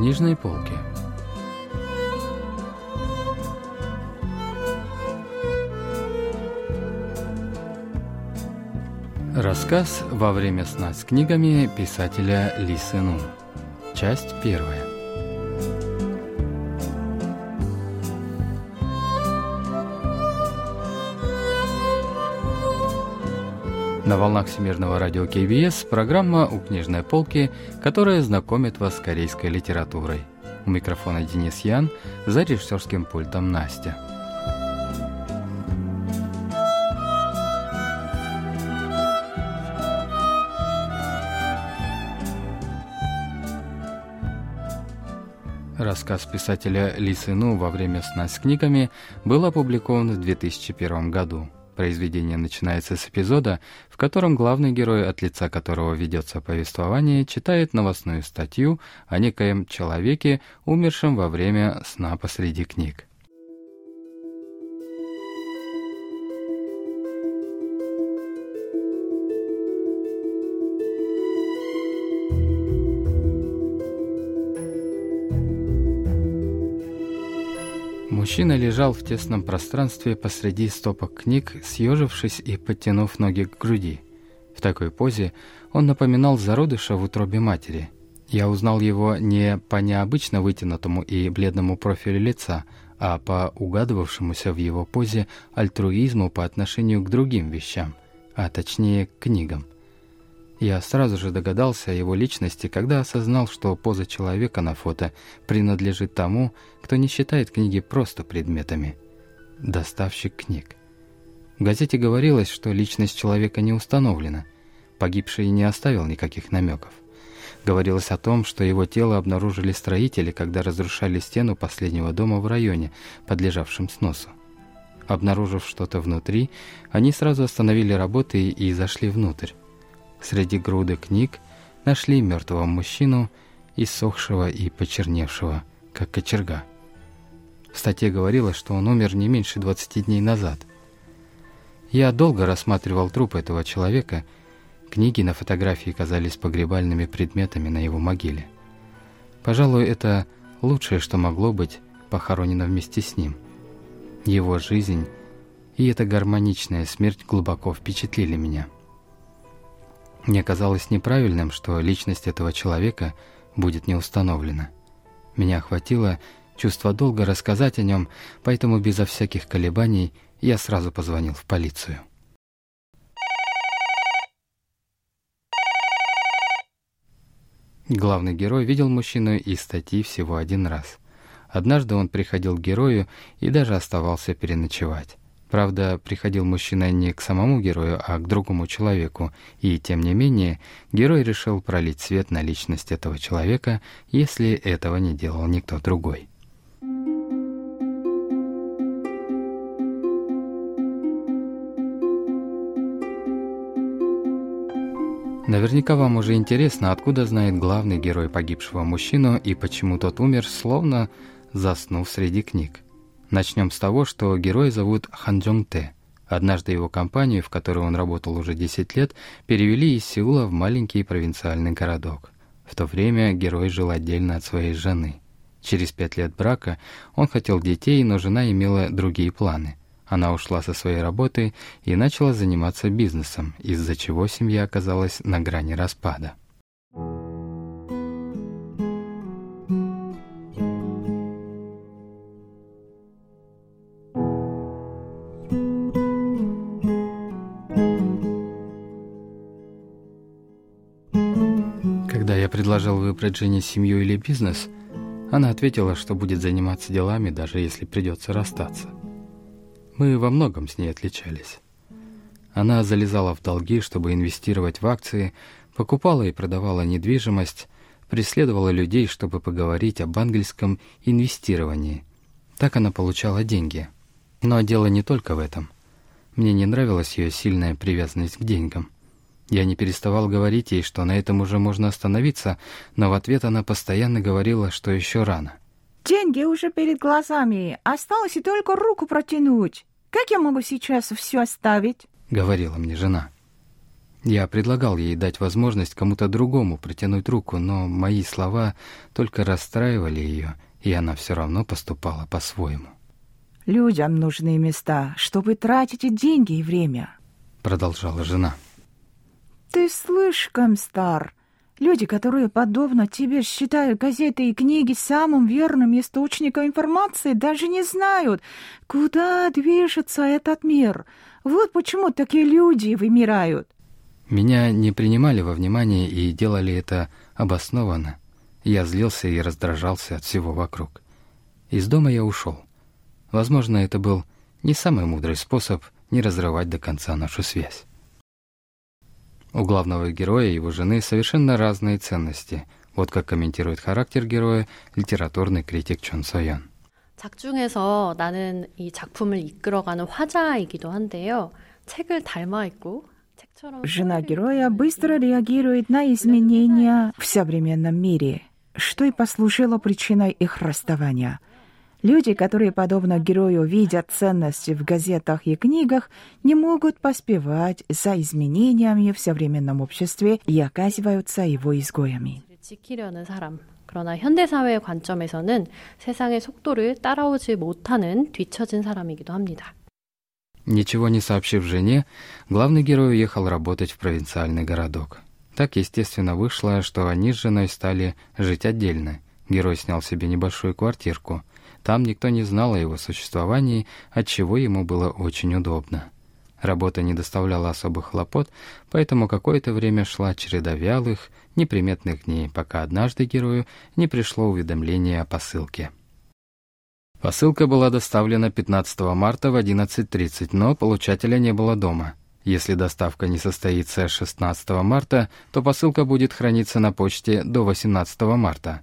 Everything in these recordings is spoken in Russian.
книжной полки. Рассказ «Во время сна с книгами» писателя Ли Сыну. Часть первая. На волнах Всемирного радио КБС программа «У книжной полки», которая знакомит вас с корейской литературой. У микрофона Денис Ян, за режиссерским пультом Настя. Рассказ писателя Ли Сыну во время сна с книгами был опубликован в 2001 году. Произведение начинается с эпизода, в котором главный герой, от лица которого ведется повествование, читает новостную статью о некоем человеке, умершем во время сна посреди книг. Мужчина лежал в тесном пространстве посреди стопок книг, съежившись и подтянув ноги к груди. В такой позе он напоминал зародыша в утробе матери. Я узнал его не по необычно вытянутому и бледному профилю лица, а по угадывавшемуся в его позе альтруизму по отношению к другим вещам, а точнее к книгам. Я сразу же догадался о его личности, когда осознал, что поза человека на фото принадлежит тому, кто не считает книги просто предметами. Доставщик книг. В газете говорилось, что личность человека не установлена. Погибший не оставил никаких намеков. Говорилось о том, что его тело обнаружили строители, когда разрушали стену последнего дома в районе, подлежавшем сносу. Обнаружив что-то внутри, они сразу остановили работы и зашли внутрь. Среди груды книг нашли мертвого мужчину, иссохшего и почерневшего, как кочерга. В статье говорилось, что он умер не меньше 20 дней назад. Я долго рассматривал труп этого человека. Книги на фотографии казались погребальными предметами на его могиле. Пожалуй, это лучшее, что могло быть похоронено вместе с ним. Его жизнь и эта гармоничная смерть глубоко впечатлили меня. Мне казалось неправильным, что личность этого человека будет не установлена. Меня охватило чувство долга рассказать о нем, поэтому безо всяких колебаний я сразу позвонил в полицию. Главный герой видел мужчину из статьи всего один раз. Однажды он приходил к герою и даже оставался переночевать. Правда, приходил мужчина не к самому герою, а к другому человеку, и, тем не менее, герой решил пролить свет на личность этого человека, если этого не делал никто другой. Наверняка вам уже интересно, откуда знает главный герой погибшего мужчину и почему тот умер, словно заснув среди книг. Начнем с того, что героя зовут Хан Джонг Тэ. Однажды его компанию, в которой он работал уже 10 лет, перевели из Сеула в маленький провинциальный городок. В то время герой жил отдельно от своей жены. Через пять лет брака он хотел детей, но жена имела другие планы. Она ушла со своей работы и начала заниматься бизнесом, из-за чего семья оказалась на грани распада. Предложил выбрать Жене семью или бизнес, она ответила, что будет заниматься делами, даже если придется расстаться. Мы во многом с ней отличались. Она залезала в долги, чтобы инвестировать в акции, покупала и продавала недвижимость, преследовала людей, чтобы поговорить об ангельском инвестировании. Так она получала деньги. Но дело не только в этом. Мне не нравилась ее сильная привязанность к деньгам. Я не переставал говорить ей, что на этом уже можно остановиться, но в ответ она постоянно говорила, что еще рано. «Деньги уже перед глазами, осталось и только руку протянуть. Как я могу сейчас все оставить?» — говорила мне жена. Я предлагал ей дать возможность кому-то другому протянуть руку, но мои слова только расстраивали ее, и она все равно поступала по-своему. «Людям нужны места, чтобы тратить деньги и время», — продолжала жена. «Ты слишком стар. Люди, которые, подобно тебе, считают газеты и книги самым верным источником информации, даже не знают, куда движется этот мир. Вот почему такие люди вымирают». Меня не принимали во внимание и делали это обоснованно. Я злился и раздражался от всего вокруг. Из дома я ушел. Возможно, это был не самый мудрый способ не разрывать до конца нашу связь. У главного героя и его жены совершенно разные ценности. Вот как комментирует характер героя литературный критик Чон Соян. 작중에서 나는 이 작품을 이끌어가는 화자이기도 한데요. 책을 닮아 있고 Жена героя быстро реагирует на изменения в современном мире, что и послужило причиной их расставания. Люди, которые, подобно герою, видят ценности в газетах и книгах, не могут поспевать за изменениями в современном обществе и оказываются его изгоями. 지키려는 사람. 그러나 현대 사회의 관점에서는 세상의 속도를 따라오지 못하는 뒤처진 사람이기도 합니다. Ничего не сообщив жене, главный герой уехал работать в провинциальный городок. Так, естественно, вышло, что они с женой стали жить отдельно. Герой снял себе небольшую квартирку. Там никто не знал о его существовании, отчего ему было очень удобно. Работа не доставляла особых хлопот, поэтому какое-то время шла череда вялых, неприметных дней, пока однажды герою не пришло уведомление о посылке. Посылка была доставлена 15 марта в 11.30, но получателя не было дома. Если доставка не состоится 16 марта, то посылка будет храниться на почте до 18 марта.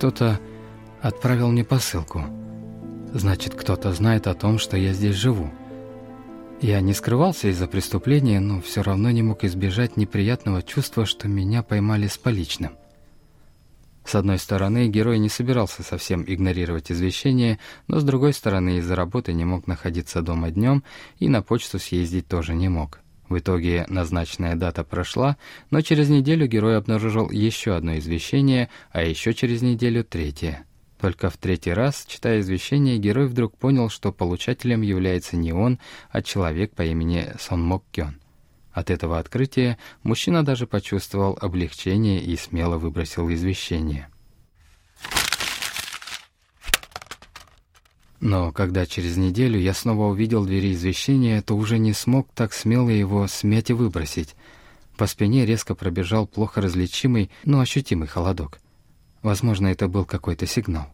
Кто-то отправил мне посылку. Значит, кто-то знает о том, что я здесь живу. Я не скрывался из-за преступления, но все равно не мог избежать неприятного чувства, что меня поймали с поличным. С одной стороны, герой не собирался совсем игнорировать извещение, но с другой стороны, из-за работы не мог находиться дома днем и на почту съездить тоже не мог. В итоге назначенная дата прошла, но через неделю герой обнаружил еще одно извещение, а еще через неделю третье. Только в третий раз, читая извещение, герой вдруг понял, что получателем является не он, а человек по имени Сон Мок Кён. От этого открытия мужчина даже почувствовал облегчение и смело выбросил извещение. Но когда через неделю я снова увидел двери извещения, то уже не смог так смело его смять и выбросить. По спине резко пробежал плохо различимый, но ощутимый холодок. Возможно, это был какой-то сигнал.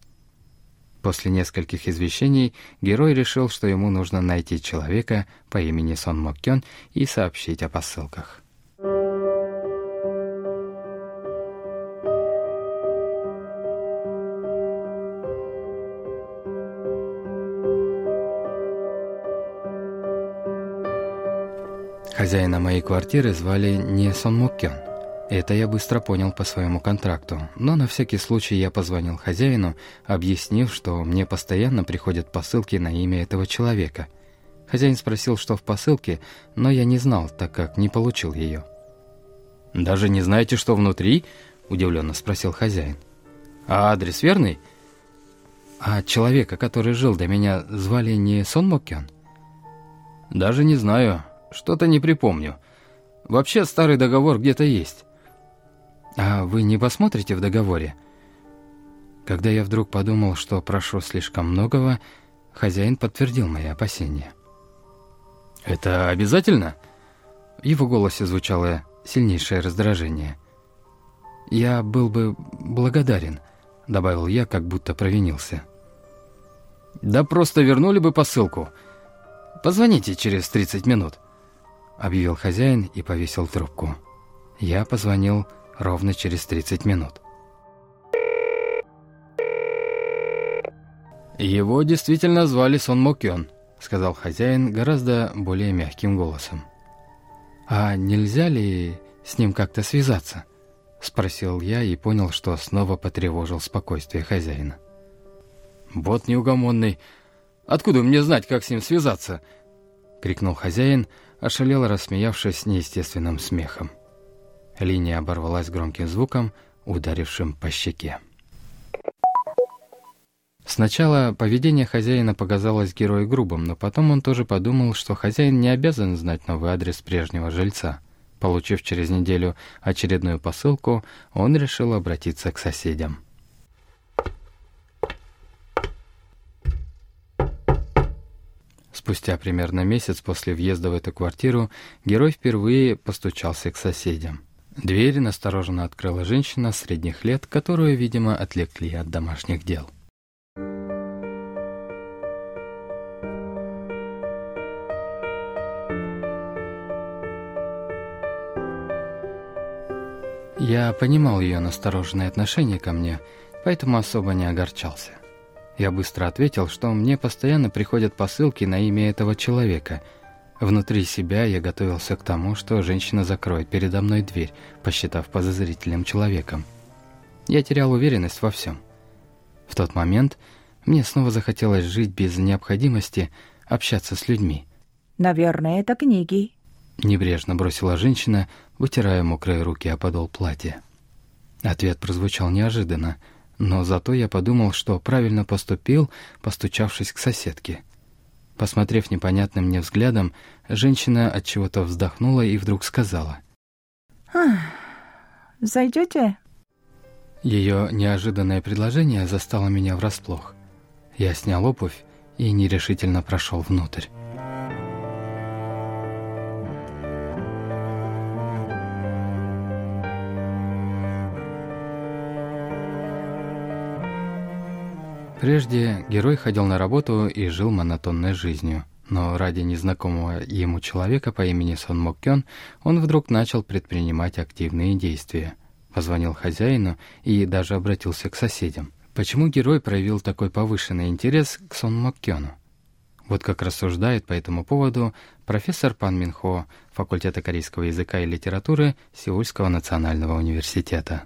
После нескольких извещений герой решил, что ему нужно найти человека по имени Сон Моккён и сообщить о посылках. Хозяина моей квартиры звали не Сон Моккён. Это я быстро понял по своему контракту, но на всякий случай я позвонил хозяину, объяснив, что мне постоянно приходят посылки на имя этого человека. Хозяин спросил, что в посылке, но я не знал, так как не получил ее. «Даже не знаете, что внутри?» – удивленно спросил хозяин. «А адрес верный?» «А человека, который жил до меня, звали не Сон Моккён?» «Даже не знаю. Что-то не припомню. Вообще старый договор где-то есть». «А вы не посмотрите в договоре?» Когда я вдруг подумал, что прошу слишком многого, хозяин подтвердил мои опасения. «Это обязательно?» В его голосе звучало сильнейшее раздражение. «Я был бы благодарен», — добавил я, как будто провинился. «Да просто вернули бы посылку. Позвоните через 30 минут», — объявил хозяин и повесил трубку. Я позвонил ровно через 30 минут. «Его действительно звали Сон Мокён», — сказал хозяин гораздо более мягким голосом. «А нельзя ли с ним как-то связаться?» — спросил я и понял, что снова потревожил спокойствие хозяина. «Бот неугомонный! Откуда мне знать, как с ним связаться?» — крикнул хозяин, ошалело рассмеявшись неестественным смехом. Линия оборвалась громким звуком, ударившим по щеке. Сначала поведение хозяина показалось герою грубым, но потом он тоже подумал, что хозяин не обязан знать новый адрес прежнего жильца. Получив через неделю очередную посылку, он решил обратиться к соседям. Спустя примерно месяц после въезда в эту квартиру герой впервые постучался к соседям. Дверь настороженно открыла женщина средних лет, которую, видимо, отвлекли от домашних дел. Я понимал ее настороженное отношение ко мне, поэтому особо не огорчался. Я быстро ответил, что мне постоянно приходят посылки на имя этого человека. Внутри себя я готовился к тому, что женщина закроет передо мной дверь, посчитав подозрительным человеком. Я терял уверенность во всем. В тот момент мне снова захотелось жить без необходимости общаться с людьми. «Наверное, это книги», Небрежно бросила женщина, вытирая мокрые руки о подол платья. Ответ прозвучал неожиданно, но зато я подумал, что правильно поступил, постучавшись к соседке. Посмотрев непонятным мне взглядом, женщина от чего-то вздохнула и вдруг сказала: «Зайдете?» Ее неожиданное предложение застало меня врасплох. Я снял обувь и нерешительно прошел внутрь. Прежде герой ходил на работу и жил монотонной жизнью. Но ради незнакомого ему человека по имени Сон Мок Кён он вдруг начал предпринимать активные действия. Позвонил хозяину и даже обратился к соседям. Почему герой проявил такой повышенный интерес к Сон Мок Кёну? Вот как рассуждает по этому поводу профессор Пан Минхо факультета корейского языка и литературы Сеульского национального университета.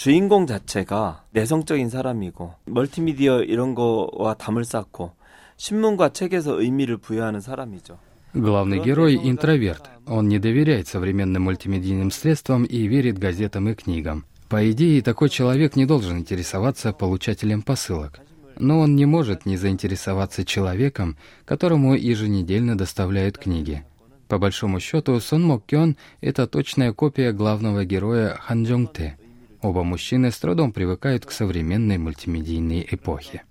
주인공 자체가 내성적인 사람이고 멀티미디어 이런 거와 담을 쌓고 신문과 책에서 의미를 부여하는 사람이죠. Главный герой – интроверт. Он не доверяет современным мультимедийным средствам и верит газетам и книгам. По идее, такой человек не должен интересоваться получателем посылок. Но он не может не заинтересоваться человеком, которому еженедельно доставляют книги. По большому счету, Сон Мок Кён – это точная копия главного героя Хан Джонг Тэ – Оба мужчины с трудом привыкают к современной мультимедийной эпохе.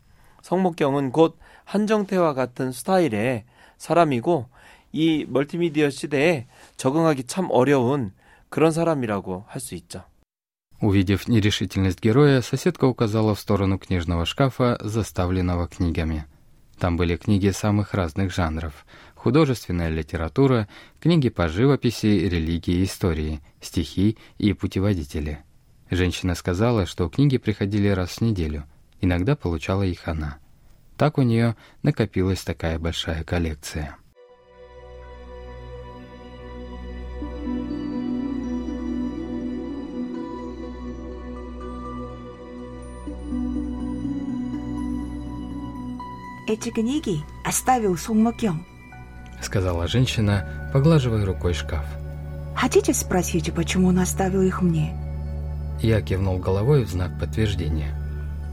성목경은 곧 한정태와 같은 스타일의 사람이고 이 멀티미디어 시대에 적응하기 참 어려운 그런 사람이라고 할 수 있죠. Увидев нерешительность героя, соседка указала в сторону книжного шкафа, заставленного книгами. Там были книги самых разных жанров. Художественная литература, книги по живописи, религии и истории, стихи и путеводители – Женщина сказала, что книги приходили раз в неделю, иногда получала их она. Так у нее накопилась такая большая коллекция. «Эти книги оставил Суммокён», — сказала женщина, поглаживая рукой шкаф. «Хотите спросить, почему он оставил их мне?» Я кивнул головой в знак подтверждения.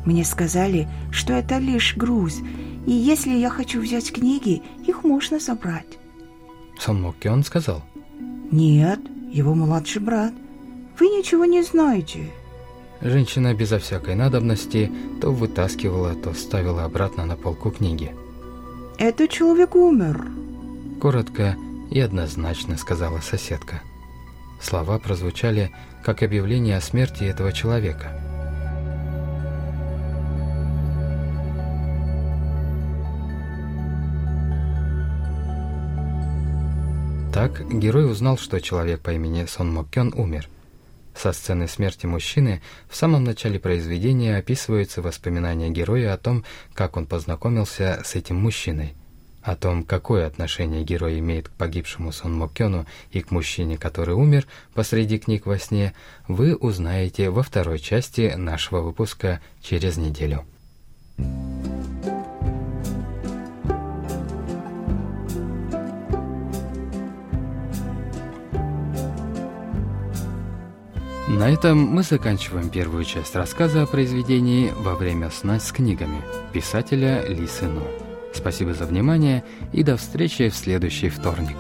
Мне сказали, что это лишь груз, и если я хочу взять книги, их можно забрать. Сон Моккион сказал? Нет, его младший брат. Вы ничего не знаете. Женщина безо всякой надобности то вытаскивала, то ставила обратно на полку книги. «Этот человек умер», — коротко и однозначно сказала соседка. Слова прозвучали как объявление о смерти этого человека. Так, герой узнал, что человек по имени Сон Моккён умер. Со сцены смерти мужчины в самом начале произведения описываются воспоминания героя о том, как он познакомился с этим мужчиной. О том, какое отношение герой имеет к погибшему Сон Мокёну и к мужчине, который умер посреди книг во сне, вы узнаете во второй части нашего выпуска через неделю. На этом мы заканчиваем первую часть рассказа о произведении «Во время сна с книгами» писателя Ли Сыну. Спасибо за внимание и до встречи в следующий вторник.